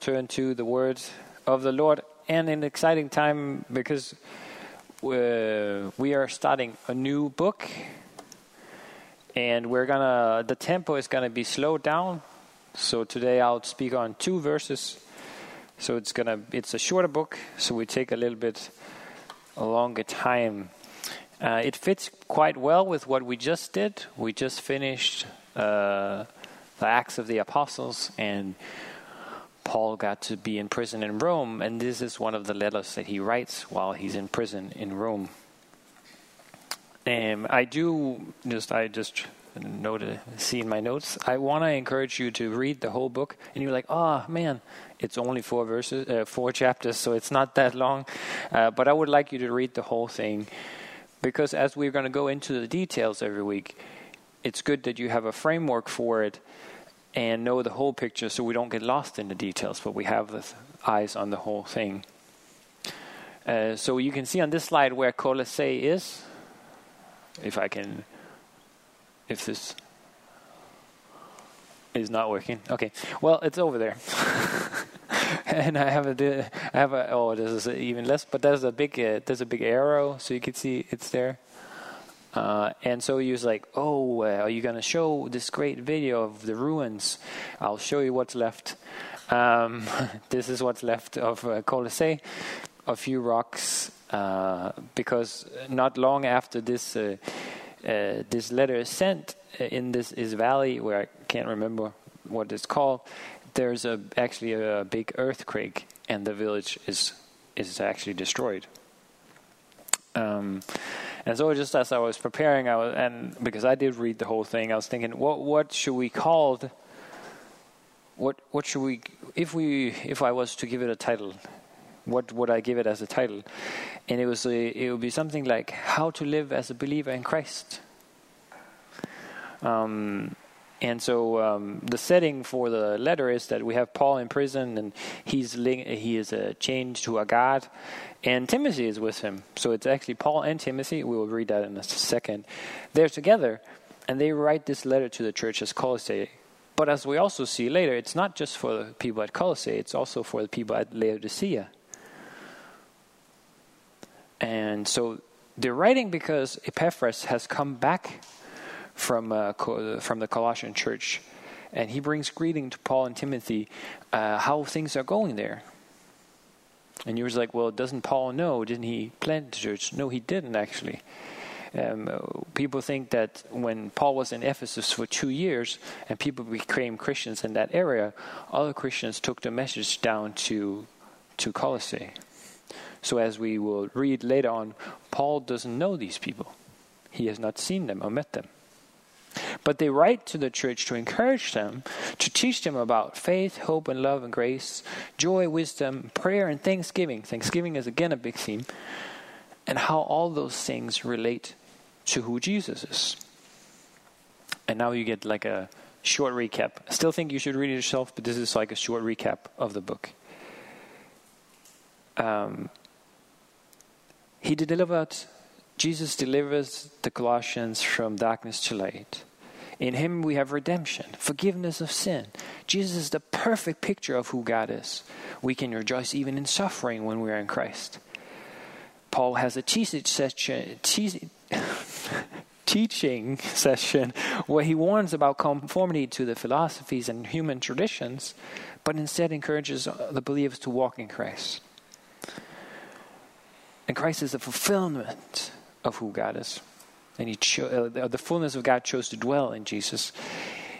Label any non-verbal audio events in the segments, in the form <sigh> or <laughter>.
turn to the words of the Lord. And an exciting time because uh, we are starting a new book. And we're gonna the tempo is gonna be slowed down. So today i'll speak on two verses. So it's gonna it's a shorter book so we take a little bit longer time. Uh, it fits quite well with what we just did. We just finished uh, the acts of the apostles and paul got to be in prison in rome and this is one of the letters that he writes while he's in prison in rome um, I do just I just noted see in my notes. I want to encourage you to read the whole book, and you're like, oh man, it's only four verses, uh, four chapters, so it's not that long. Uh, but I would like you to read the whole thing, because as we're going to go into the details every week, it's good that you have a framework for it and know the whole picture, so we don't get lost in the details, but we have the eyes on the whole thing. Uh, so you can see on this slide where Colossae is if I can, if this is not working. Okay, well, it's over there. <laughs> and I have a, I have a, oh, this is even less, but there's a big, uh, there's a big arrow, so you can see it's there. Uh, and so he was like, "Oh, uh, are you gonna show this great video of the ruins? I'll show you what's left. Um, <laughs> this is what's left of uh, Colossae. A few rocks uh, because not long after this uh, uh, this letter is sent in this is valley where I can't remember what it's called. There's a actually a, big earthquake and the village is is actually destroyed. Um, and so just as I was preparing, I was and because I did read the whole thing, I was thinking, what what should we call? What what should we if we if I was to give it a title? what would I give it as a title? And it was a, it would be something like how to live as a believer in Christ. Um, and so um, the setting for the letter is that we have Paul in prison, and he's he is uh, chained to a guard, and Timothy is with him. So it's actually Paul and Timothy. We will read that in a second. They're together, and they write this letter to the church as Colossae. But as we also see later, it's not just for the people at Colossae; it's also for the people at Laodicea. And so they're writing because Epaphras has come back from uh, from the Colossian church, and he brings greeting to Paul and Timothy uh, how things are going there. And you was like, well, doesn't Paul know? Didn't he plant the church? No, he didn't actually. Um, people think that when Paul was in Ephesus for two years and people became Christians in that area, other Christians took the message down to to Colossae. So, as we will read later on, Paul doesn't know these people, he has not seen them or met them. But they write to the church to encourage them, to teach them about faith, hope, and love and grace, joy, wisdom, prayer, and thanksgiving. Thanksgiving is again a big theme, and how all those things relate to who Jesus is. And now you get like a short recap. I still think you should read it yourself, but this is like a short recap of the book. Um, he delivered, Jesus delivers the Colossians from darkness to light. In him we have redemption, forgiveness of sin. Jesus is the perfect picture of who God is. We can rejoice even in suffering when we are in Christ. Paul has a teaching session, <laughs> teaching session where he warns about conformity to the philosophies and human traditions, but instead encourages the believers to walk in Christ. And Christ is the fulfillment of who God is. And he cho- uh, the fullness of God chose to dwell in Jesus.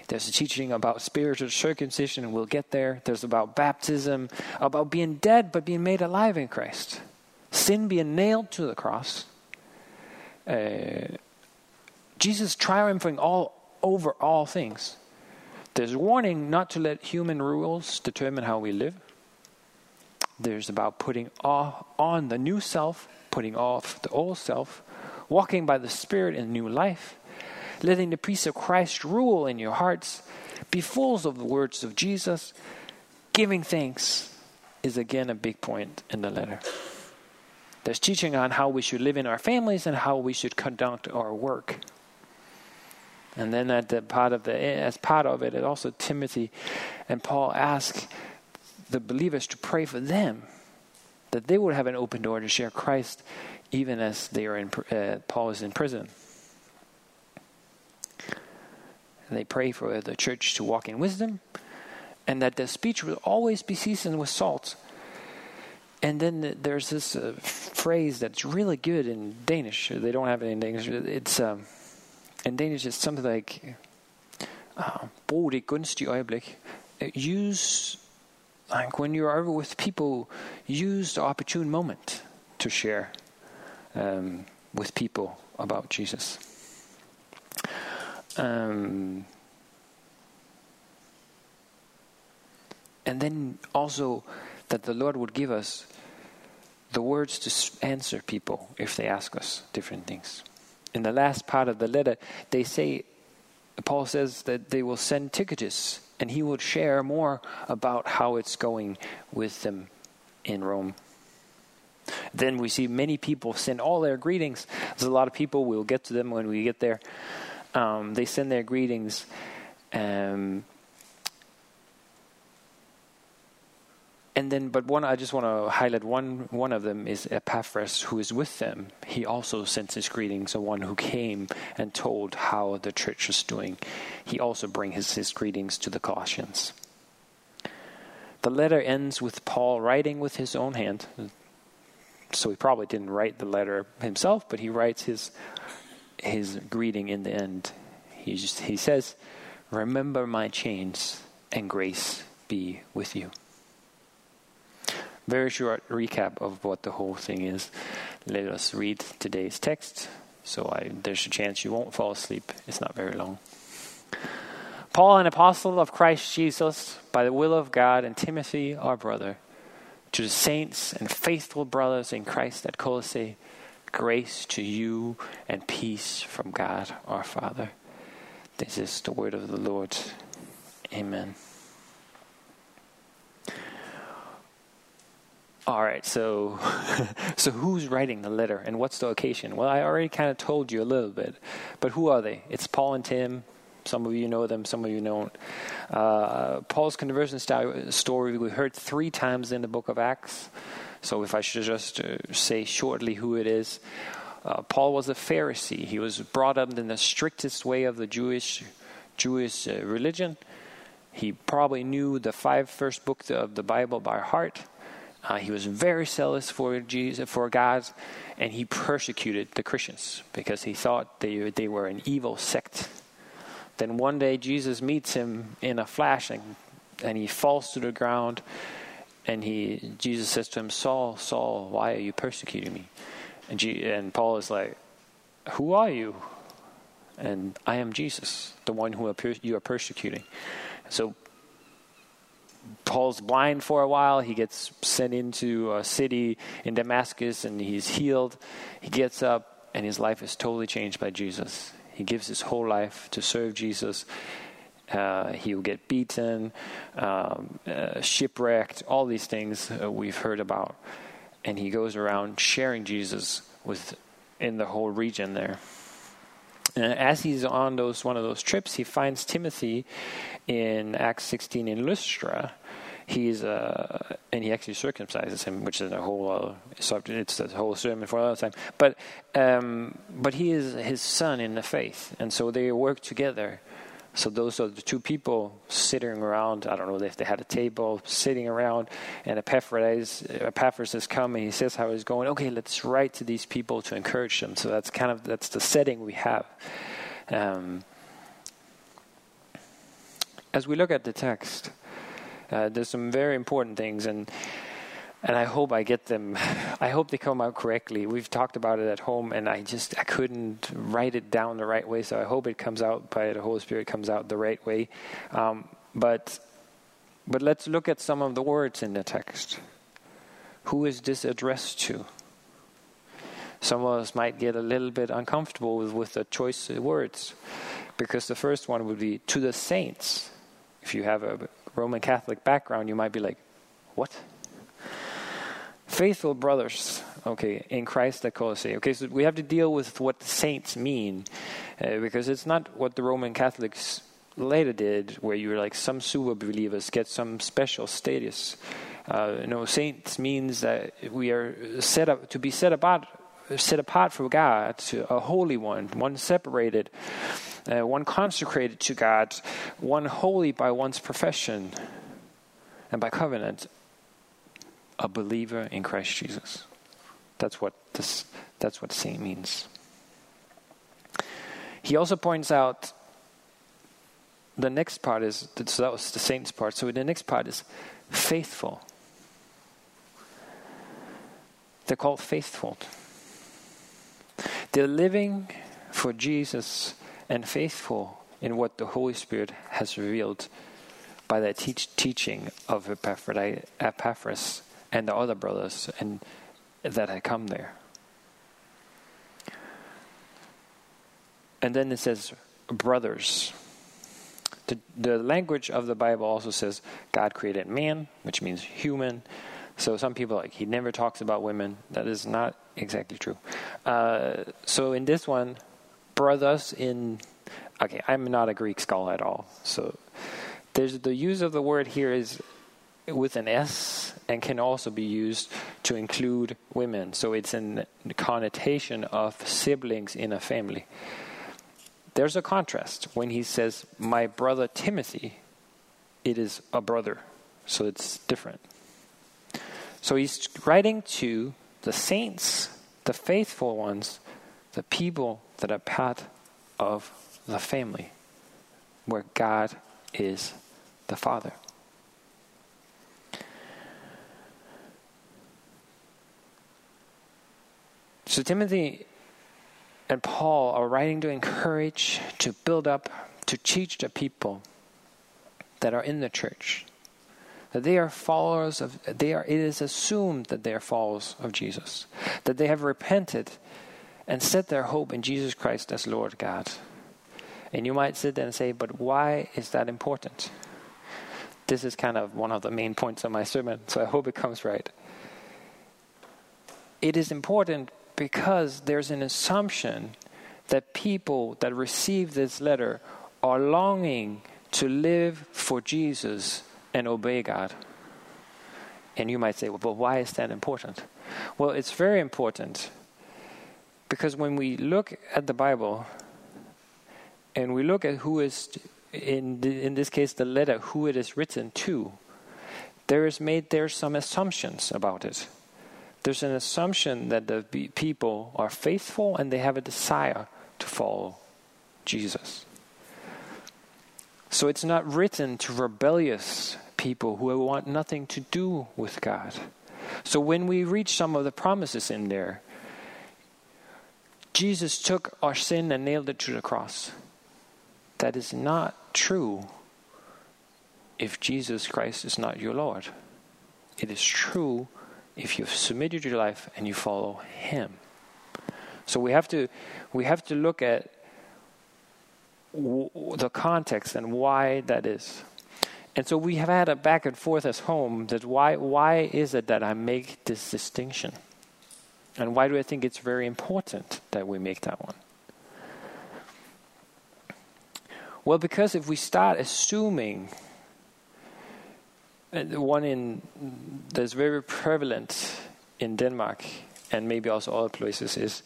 There's a teaching about spiritual circumcision, and we'll get there. There's about baptism, about being dead but being made alive in Christ. Sin being nailed to the cross. Uh, Jesus triumphing all over all things. There's warning not to let human rules determine how we live. There's about putting on the new self, putting off the old self, walking by the Spirit in new life, letting the peace of Christ rule in your hearts, be full of the words of Jesus, giving thanks is again a big point in the letter. There's teaching on how we should live in our families and how we should conduct our work. And then at the part of the as part of it, it also Timothy and Paul ask the believers to pray for them, that they would have an open door to share Christ even as they are in, uh, Paul is in prison. They pray for the church to walk in wisdom and that the speech will always be seasoned with salt. And then there's this uh, phrase that's really good in Danish. They don't have it in English. It's um, in Danish. It's something like uh, "brug det gunstige øjeblik." Use like when you're with people, use the opportune moment to share um, with people about Jesus. Um, and then also that the Lord would give us the words to answer people if they ask us different things. In the last part of the letter, they say, Paul says that they will send Tychicus and he will share more about how it's going with them in Rome. Then we see many people send all their greetings. There's a lot of people, we'll get to them when we get there. Um, they send their greetings. Um, and then, but one, I just want to highlight one. One of them is Epaphras, who is with them. He also sends his greetings. The one who came and told how the church is doing. He also brings his, his greetings to the Colossians. The letter ends with Paul writing with his own hand so he probably didn't write the letter himself, but he writes his his greeting in the end. He just he says, "Remember my chains, and grace be with you." Very short recap of what the whole thing is. Let us read today's text. So I, there's a chance you won't fall asleep. It's not very long. Paul, an apostle of Christ Jesus, by the will of God, and Timothy, our brother to the saints and faithful brothers in Christ at Colossae, grace to you and peace from God our Father. This is the word of the Lord. Amen. All right, so <laughs> so who's writing the letter and what's the occasion? Well, I already kind of told you a little bit, but who are they? It's Paul and Tim, some of you know them, some of you don't. Uh, Paul's conversion story we heard three times in the book of Acts. So if I should just uh, say shortly who it is, uh, Paul was a Pharisee. He was brought up in the strictest way of the Jewish Jewish uh, religion. He probably knew the five first books of the Bible by heart. Uh, he was very zealous for Jesus, for God, and he persecuted the Christians because he thought they they were an evil sect. Then one day Jesus meets him in a flash and, he falls to the ground and he Jesus says to him, Saul, Saul, why are you persecuting me? And, G, and Paul is like, Who are you? And I am Jesus, the one who you are persecuting. So Paul's blind for a while. He gets sent into a city in Damascus and he's healed. He gets up and his life is totally changed by Jesus. He gives his whole life to serve Jesus. Uh, he will get beaten, um, uh, shipwrecked, all these things uh, we've heard about. And he goes around sharing Jesus with in the whole region there. And as he's on those one of those trips, he finds Timothy in Acts 16 in Lystra, he's uh, and he actually circumcises him, which is a whole uh, subject. It's a whole sermon for another time. But um, but he is his son in the faith, and so they work together. So those are the two people sitting around. I don't know if they had a table sitting around, and Epaphras, Epaphras has come and he says how he's going. Okay, let's write to these people to encourage them. So that's kind of that's the setting we have. Um, as we look at the text, uh, there's some very important things, and and I hope I get them. <laughs> I hope they come out correctly. We've talked about it at home, and I just I couldn't write it down the right way. So I hope it comes out by the Holy Spirit comes out the right way. Um, but but let's look at some of the words in the text. Who is this addressed to? Some of us might get a little bit uncomfortable with, with the choice of words, because the first one would be to the saints. If you have a Roman Catholic background, you might be like, what? Faithful brothers, okay, in Christ at Colossae. Okay, so we have to deal with what the saints mean, uh, because it's not what the Roman Catholics later did, where you were like some super believers get some special status. Uh, you know, saints means that we are set up to be set apart, set apart for God, a holy one, one separated, uh, one consecrated to God, one holy by one's profession and by covenant, a believer in Christ Jesus. That's what this. That's what saint means. He also points out the next part is so that was the saints part. So the next part is faithful. They're called faithful. They're living for Jesus and faithful in what the Holy Spirit has revealed by the teach, teaching of Epaphras and the other brothers and that had come there. And then it says, brothers. The, the language of the Bible also says God created man, which means human. So some people like he never talks about women. That is not exactly true. Uh, so in this one, brothers in okay, I'm not a Greek scholar at all. So there's the use of the word here is with an S and can also be used to include women. So it's a connotation of siblings in a family. There's a contrast when he says, My brother Timothy, it is a brother. So it's different. So he's writing to the saints, the faithful ones, the people that are part of the family, where God is the Father. So Timothy and Paul are writing to encourage, to build up, to teach the people that are in the church that they are followers of they are it is assumed that they are followers of Jesus that they have repented and set their hope in Jesus Christ as Lord God. And you might sit there and say but why is that important? This is kind of one of the main points of my sermon so I hope it comes right. It is important because there's an assumption that people that receive this letter are longing to live for Jesus and obey God. And you might say, well, but why is that important? Well, it's very important because when we look at the Bible and we look at who is, in, the, in this case, the letter, who it is written to, there is made there some assumptions about it. There's an assumption that the people are faithful and they have a desire to follow Jesus. So it's not written to rebellious people who want nothing to do with God. So when we read some of the promises in there, Jesus took our sin and nailed it to the cross. That is not true if Jesus Christ is not your Lord. It is true if you've submitted your life and you follow Him. So we have to we have to look at the context and why that is. And so we have had a back and forth as home that why why is it that I make this distinction? And why do I think it's very important that we make that one? Well, because if we start assuming uh, the one in that's very prevalent in Denmark and maybe also other places is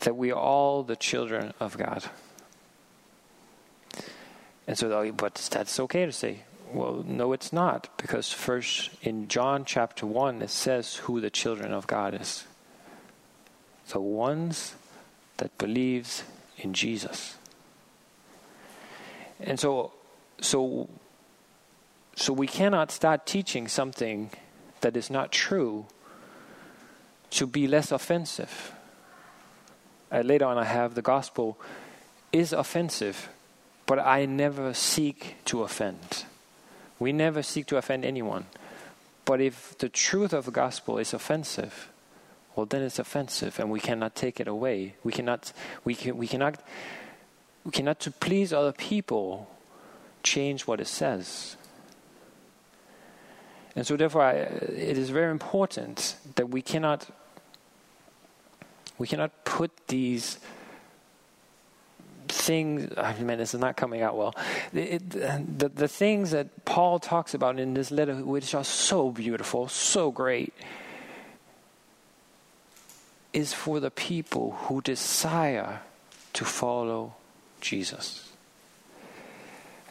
that we are all the children of God. And so, but that's okay to say. Well, no, it's not, because first in John chapter 1, it says who the children of God is. The ones that believes in Jesus. And so, so, so we cannot start teaching something that is not true to be less offensive. Uh, later on, I have the gospel is offensive but I never seek to offend. We never seek to offend anyone. But if the truth of the gospel is offensive, well, then it's offensive, and we cannot take it away. We cannot, we can, we cannot, we cannot to please other people change what it says. And so, therefore, I, it is very important that we cannot, we cannot put these things, I mean, this is not coming out well. The, the things that Paul talks about in this letter, which are so beautiful, so great, is for the people who desire to follow Jesus.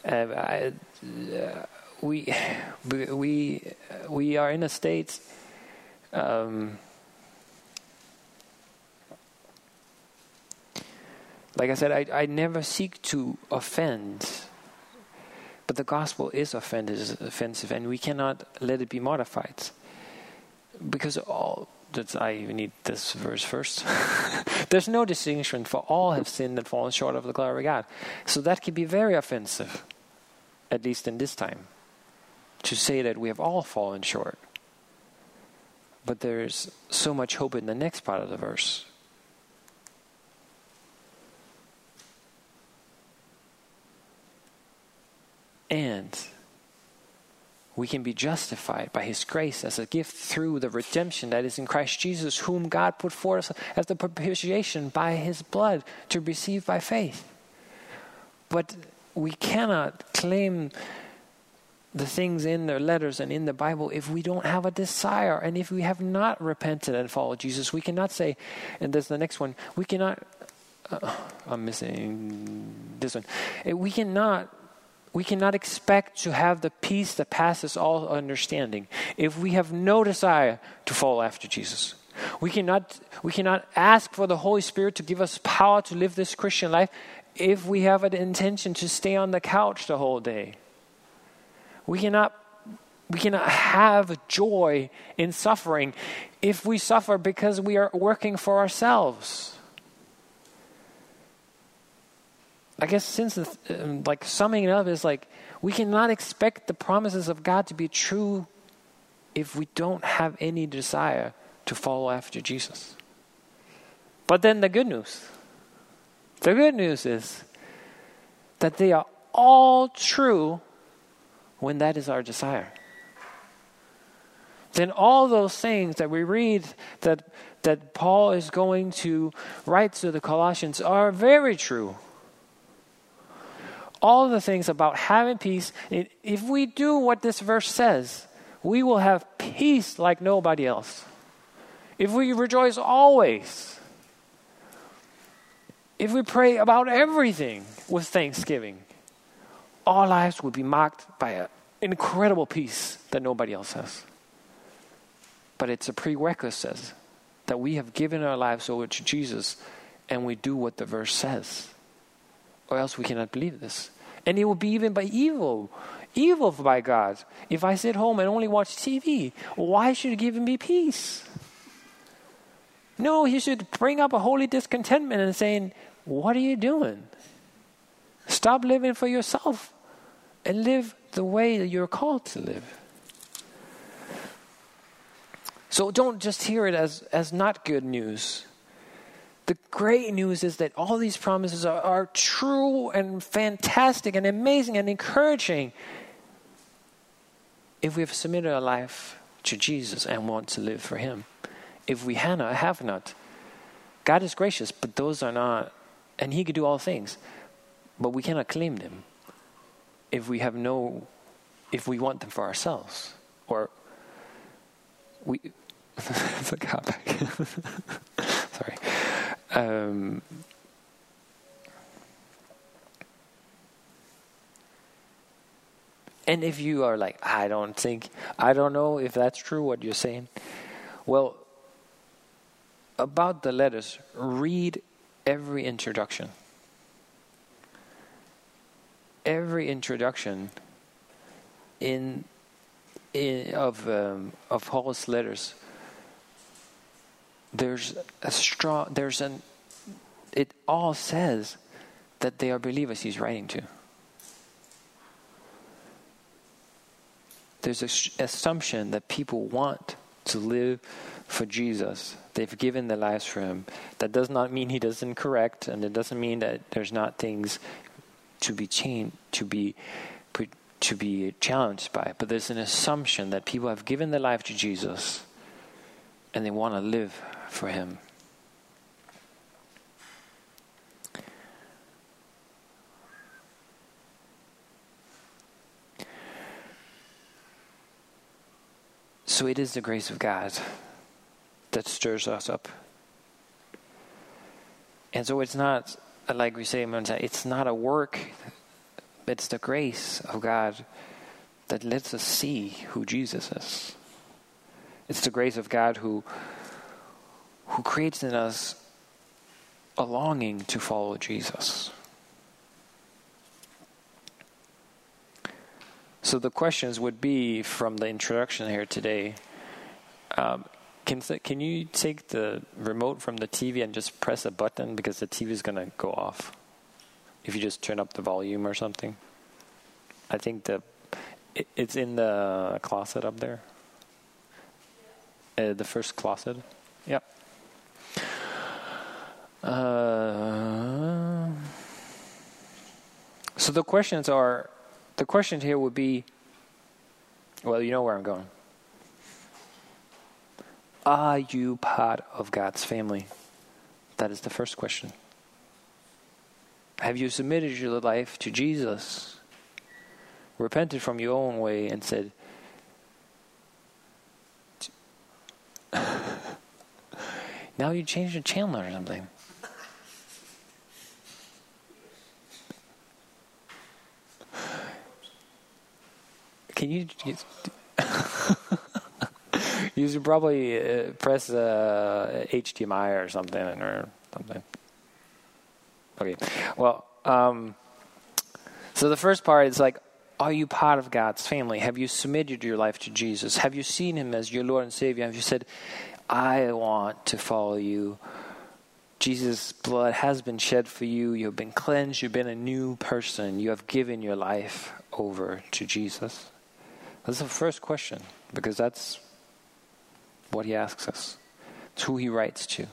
I, uh, we, we, we are in a state. Um, like I said, I, I never seek to offend, but the gospel is offended offensive, and we cannot let it be modified. Because all that's I need this verse first. <laughs> There's no distinction, for all have sinned and fallen short of the glory of God. So that can be very offensive, at least in this time, to say that we have all fallen short. But there's so much hope in the next part of the verse. And we can be justified by His grace as a gift through the redemption that is in Christ Jesus, whom God put forth as the propitiation by His blood to receive by faith. But we cannot claim the things in the letters and in the Bible if we don't have a desire and if we have not repented and followed Jesus. We cannot say, and there's the next one, we cannot, uh, I'm missing this one, we cannot we cannot expect to have the peace that passes all understanding if we have no desire to follow after Jesus. We cannot, we cannot ask for the Holy Spirit to give us power to live this Christian life if we have an intention to stay on the couch the whole day. We cannot, we cannot have joy in suffering if we suffer because we are working for ourselves. I guess since um, like summing it up is like we cannot expect the promises of God to be true if we don't have any desire to follow after Jesus. But then the good news. The good news is that they are all true when that is our desire. Then all those things that we read that that Paul is going to write to the Colossians are very true all the things about having peace. If we do what this verse says, we will have peace like nobody else. If we rejoice always, if we pray about everything with thanksgiving, our lives will be marked by an incredible peace that nobody else has. But it's a prerequisite that we have given our lives over to Jesus and we do what the verse says. Or else we cannot believe this. And it will be even by evil, evil by God. If I sit home and only watch TV, why should He give me peace? No, He should bring up a holy discontentment and saying, What are you doing? Stop living for yourself and live the way that you're called to live. So don't just hear it as, as not good news. The great news is that all these promises are, are true and fantastic and amazing and encouraging if we have submitted our life to Jesus and want to live for Him. If we have not, have not, God is gracious, but those are not, and He can do all things, but we cannot claim them if we have no, if we want them for ourselves, or we. <laughs> <laughs> Sorry. Um, and if you are like, I don't think, I don't know if that's true what you're saying, well, about the letters, read every introduction. Every introduction in, in of um, of Paul's letters there's a strong, there's an, it all says that they are believers he's writing to. There's an assumption that people want to live for Jesus. They've given their lives for him. That does not mean he doesn't correct, and it doesn't mean that there's not things to be changed, to be to be challenged by. But there's an assumption that people have given their life to Jesus, and they want to live for him. So it is the grace of God that stirs us up. And so it's not, like we say, it's not a work, it's the grace of God that lets us see who Jesus is. It's the grace of God who who creates in us a longing to follow Jesus. So the questions would be from the introduction here today. Um, can can you take the remote from the TV and just press a button because the TV is going to go off if you just turn up the volume or something? I think the it, it's in the closet up there. Uh, the first closet. Yep. Uh, so the questions are the question here would be well, you know where I'm going. Are you part of God's family? That is the first question. Have you submitted your life to Jesus? Repented from your own way and said, <laughs> now you change the channel or something. Can <laughs> you? <laughs> you should probably uh, press uh, HDMI or something or something. Okay. Well, um, so the first part is like, are you part of God's family? Have you submitted your life to Jesus? Have you seen Him as your Lord and Savior? Have you said, I want to follow you? Jesus' blood has been shed for you. You've been cleansed. You've been a new person. You have given your life over to Jesus. That's the first question because that's what he asks us. It's who he writes to.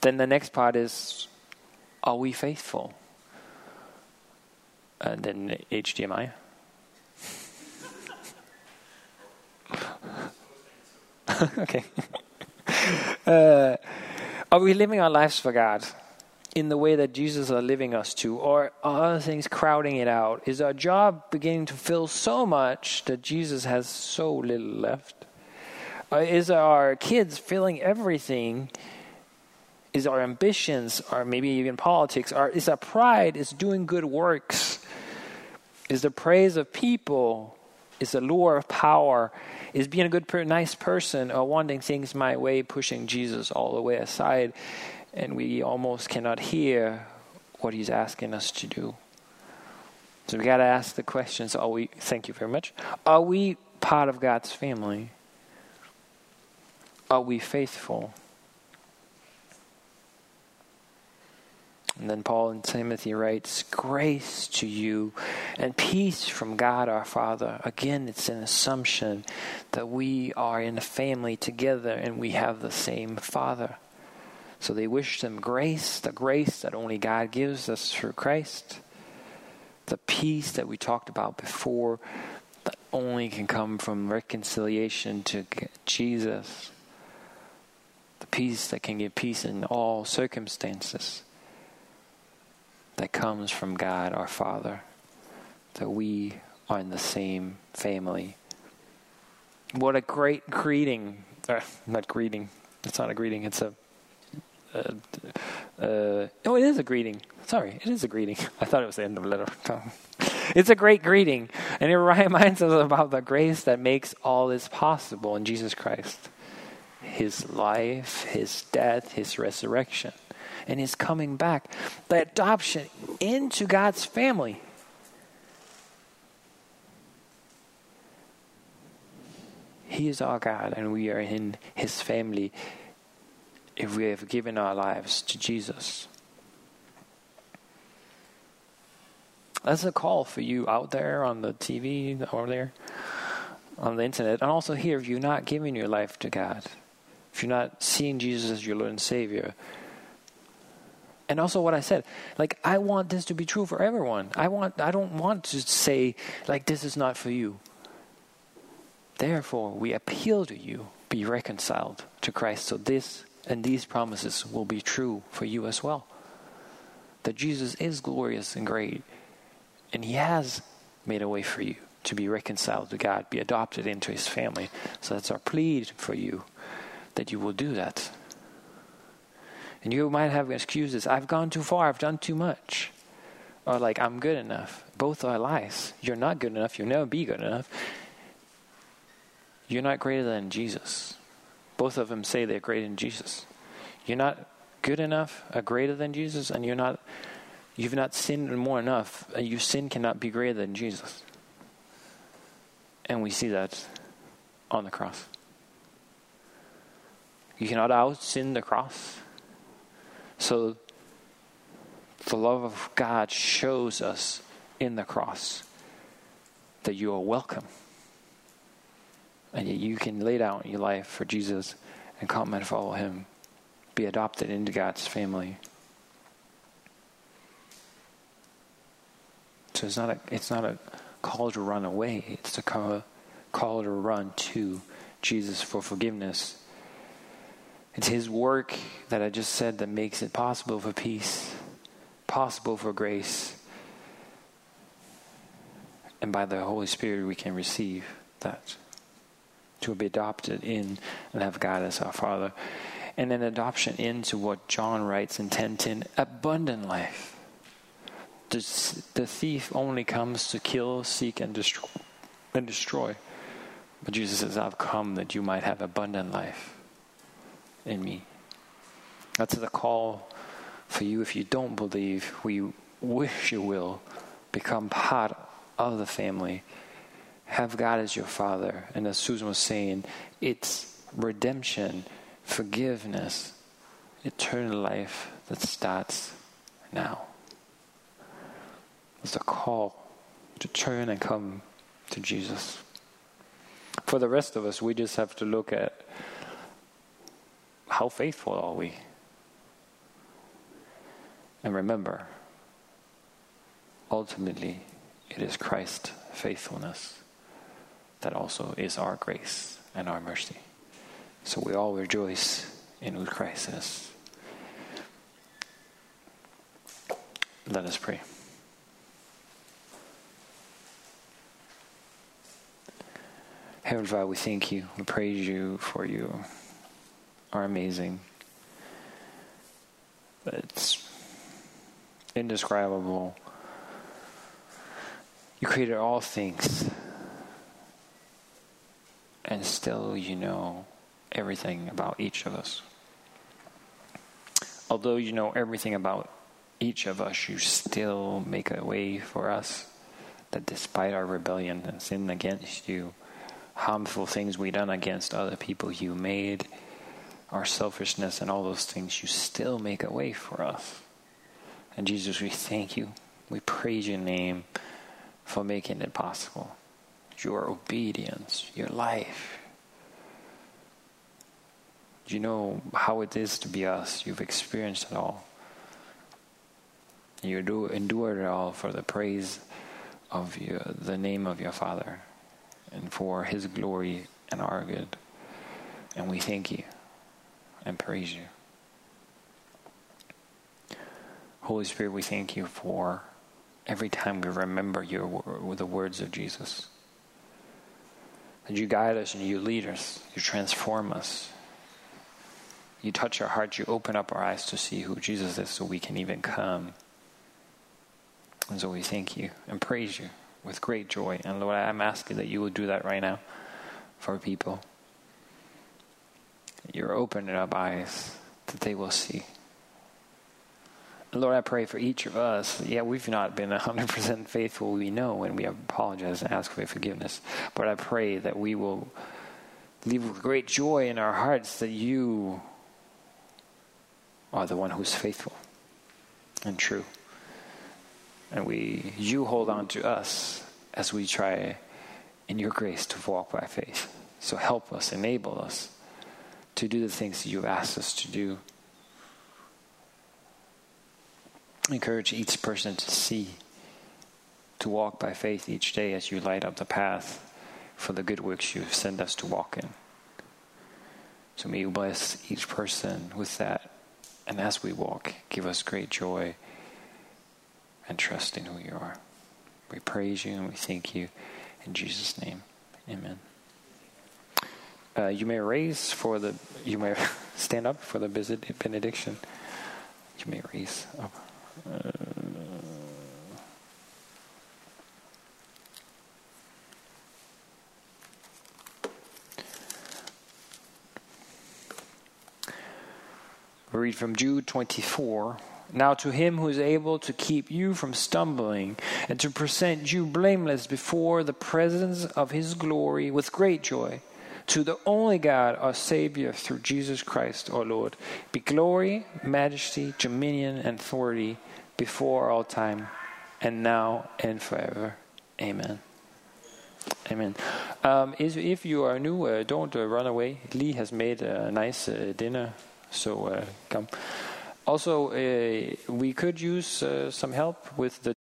Then the next part is are we faithful? And then HDMI. <laughs> okay. <laughs> Uh, are we living our lives for God? In the way that Jesus is living us to, or are other things crowding it out? Is our job beginning to fill so much that Jesus has so little left? Uh, is our kids filling everything? Is our ambitions, or maybe even politics, or is our pride, is doing good works? Is the praise of people, is the lure of power, is being a good, nice person, or wanting things my way, pushing Jesus all the way aside? And we almost cannot hear what he's asking us to do. So we got to ask the questions are we thank you very much. Are we part of God's family? Are we faithful? And then Paul and Timothy writes, Grace to you and peace from God our Father. Again, it's an assumption that we are in a family together and we have the same Father. So they wish them grace, the grace that only God gives us through Christ, the peace that we talked about before that only can come from reconciliation to Jesus, the peace that can give peace in all circumstances that comes from God our Father, that we are in the same family. What a great greeting! Uh, not greeting. It's not a greeting. It's a uh, uh, oh, it is a greeting. Sorry, it is a greeting. <laughs> I thought it was the end of the letter. it's a great greeting, and it <laughs> reminds us about the grace that makes all this possible in Jesus Christ. His life, His death, His resurrection, and His coming back. The adoption into God's family. He is our God, and we are in His family if we have given our lives to Jesus. That's a call for you out there on the TV or there on the internet, and also here if you're not giving your life to God, if you're not seeing Jesus as your Lord and Savior. And also what I said, like I want this to be true for everyone. I want I don't want to say like this is not for you. Therefore, we appeal to you, be reconciled to Christ. So this and these promises will be true for you as well. That Jesus is glorious and great, and He has made a way for you to be reconciled to God, be adopted into His family. So that's our plea for you that you will do that. And you might have excuses. I've gone too far. I've done too much. Or like, I'm good enough. Both are lies. You're not good enough. You'll never be good enough. You're not greater than Jesus. Both of them say they're greater than Jesus. You're not good enough, or greater than Jesus, and you're not. You've not sinned more enough. And your sin cannot be greater than Jesus. And we see that on the cross. You cannot out sin the cross. So the love of God shows us in the cross that you are welcome. And yet you can lay down your life for Jesus and come and follow him. Be adopted into God's family. So it's not a it's not a call to run away. It's a call, call to run to Jesus for forgiveness it's His work that I just said that makes it possible for peace, possible for grace. And by the Holy Spirit, we can receive that. To be adopted in and have God as our Father. And then adoption into what John writes in 1010 abundant life. The, the thief only comes to kill, seek, and destroy, and destroy. But Jesus says, I've come that you might have abundant life in me. That's the call for you if you don't believe, we wish you will become part of the family. Have God as your father. And as Susan was saying, it's redemption, forgiveness, eternal life that starts now. It's a call to turn and come to Jesus. For the rest of us, we just have to look at how faithful are we? And remember, ultimately, it is Christ's faithfulness that also is our grace and our mercy. So we all rejoice in who Christ is. Let us pray. Heavenly Father, we thank you. We praise you for you are amazing. It's indescribable. You created all things, and still you know everything about each of us. Although you know everything about each of us, you still make a way for us that despite our rebellion and sin against you, harmful things we done against other people you made our selfishness and all those things, you still make a way for us. And Jesus, we thank you. We praise your name for making it possible. Your obedience, your life. You know how it is to be us. You've experienced it all. You do endured it all for the praise of your, the name of your Father and for his glory and our good. And we thank you and praise you. Holy Spirit, we thank you for every time we remember your the words of Jesus. That you guide us and you lead us, you transform us. You touch our hearts, you open up our eyes to see who Jesus is so we can even come. And so we thank you and praise you with great joy. And Lord, I'm asking that you will do that right now for people you're opening up eyes that they will see. Lord, I pray for each of us. Yeah, we've not been 100% faithful, we know, and we apologize and ask for forgiveness. But I pray that we will leave great joy in our hearts that you are the one who's faithful and true. And we you hold on to us as we try in your grace to walk by faith. So help us, enable us to do the things that you've asked us to do. Encourage each person to see, to walk by faith each day as you light up the path for the good works you've sent us to walk in. So may you bless each person with that. And as we walk, give us great joy and trust in who you are. We praise you and we thank you. In Jesus' name, amen. Uh, you may raise for the, you may <laughs> stand up for the benediction. You may raise up. Uh, we read from Jude 24. Now, to him who is able to keep you from stumbling and to present you blameless before the presence of his glory with great joy, to the only God, our Savior, through Jesus Christ, our Lord, be glory, majesty, dominion, and authority before all time, and now and forever. Amen. Amen. Um, if you are new, uh, don't uh, run away. Lee has made a nice uh, dinner, so uh, come. Also, uh, we could use uh, some help with the